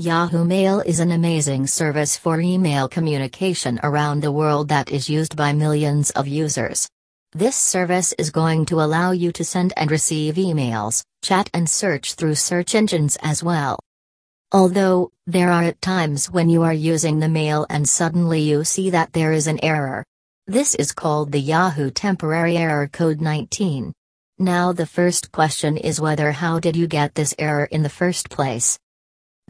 Yahoo Mail is an amazing service for email communication around the world that is used by millions of users. This service is going to allow you to send and receive emails, chat and search through search engines as well. Although, there are at times when you are using the mail and suddenly you see that there is an error. This is called the Yahoo Temporary Error Code 19. Now the first question is whether how did you get this error in the first place?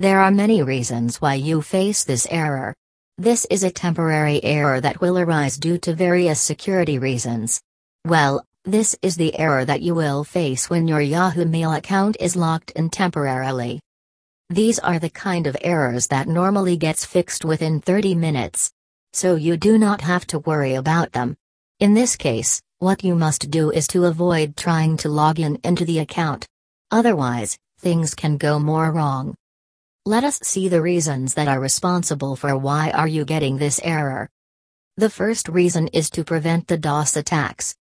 There are many reasons why you face this error. This is a temporary error that will arise due to various security reasons. Well, this is the error that you will face when your Yahoo Mail account is locked in temporarily. These are the kind of errors that normally gets fixed within 30 minutes. So you do not have to worry about them. In this case, what you must do is to avoid trying to log in into the account. Otherwise, things can go more wrong. Let us see the reasons that are responsible for why are you getting this error. The first reason is to prevent the DOS attacks.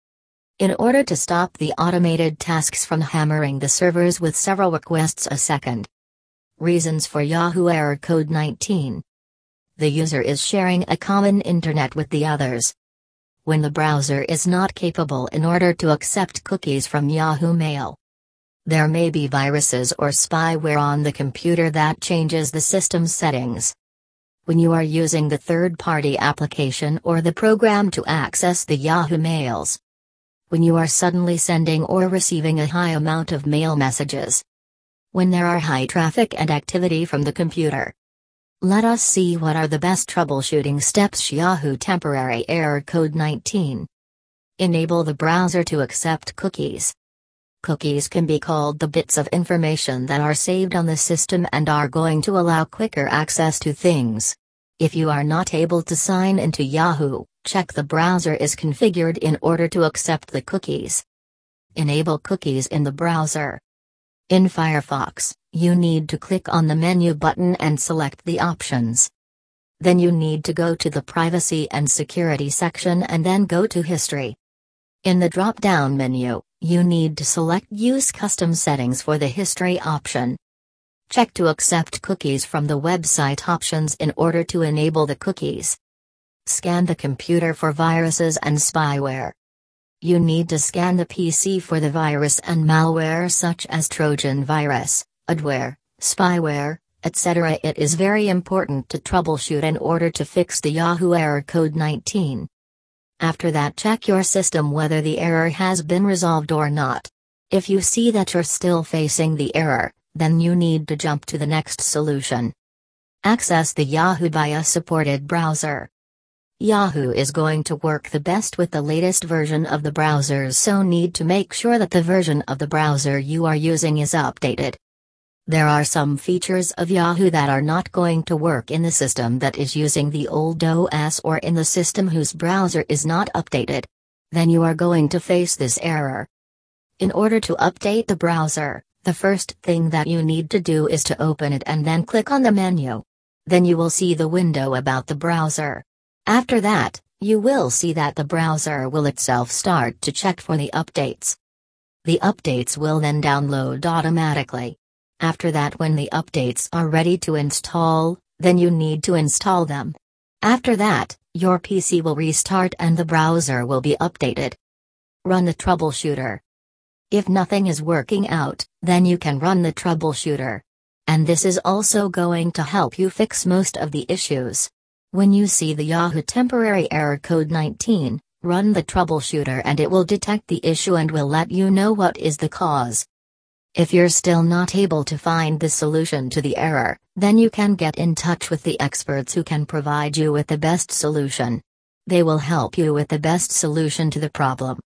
In order to stop the automated tasks from hammering the servers with several requests a second. Reasons for Yahoo Error Code 19 The user is sharing a common internet with the others. When the browser is not capable in order to accept cookies from Yahoo Mail. There may be viruses or spyware on the computer that changes the system settings. When you are using the third party application or the program to access the Yahoo mails. When you are suddenly sending or receiving a high amount of mail messages when there are high traffic and activity from the computer. Let us see what are the best troubleshooting steps Yahoo Temporary Error Code 19. Enable the browser to accept cookies. Cookies can be called the bits of information that are saved on the system and are going to allow quicker access to things. If you are not able to sign into Yahoo, check the browser is configured in order to accept the cookies. Enable cookies in the browser. In Firefox, you need to click on the menu button and select the options. Then you need to go to the Privacy and Security section and then go to History. In the drop-down menu, you need to select Use Custom Settings for the History option. Check to accept cookies from the website options in order to enable the cookies. Scan the computer for viruses and spyware. You need to scan the PC for the virus and malware such as Trojan virus, adware, spyware, etc. It is very important to troubleshoot in order to fix the Yahoo error code 19. After that check your system whether the error has been resolved or not. If you see that you're still facing the error, then you need to jump to the next solution. Access the Yahoo via supported browser. Yahoo is going to work the best with the latest version of the browsers so need to make sure that the version of the browser you are using is updated. There are some features of Yahoo that are not going to work in the system that is using the old OS or in the system whose browser is not updated. Then you are going to face this error. In order to update the browser, the first thing that you need to do is to open it and then click on the menu. Then you will see the window about the browser. After that, you will see that the browser will itself start to check for the updates. The updates will then download automatically. After that when the updates are ready to install, then you need to install them. After that, your PC will restart and the browser will be updated. Run the troubleshooter. If nothing is working out, then you can run the troubleshooter. And this is also going to help you fix most of the issues. When you see the Yahoo temporary error code 19, run the troubleshooter and it will detect the issue and will let you know what is the cause. If you're still not able to find the solution to the error, then you can get in touch with the experts who can provide you with the best solution. They will help you with the best solution to the problem.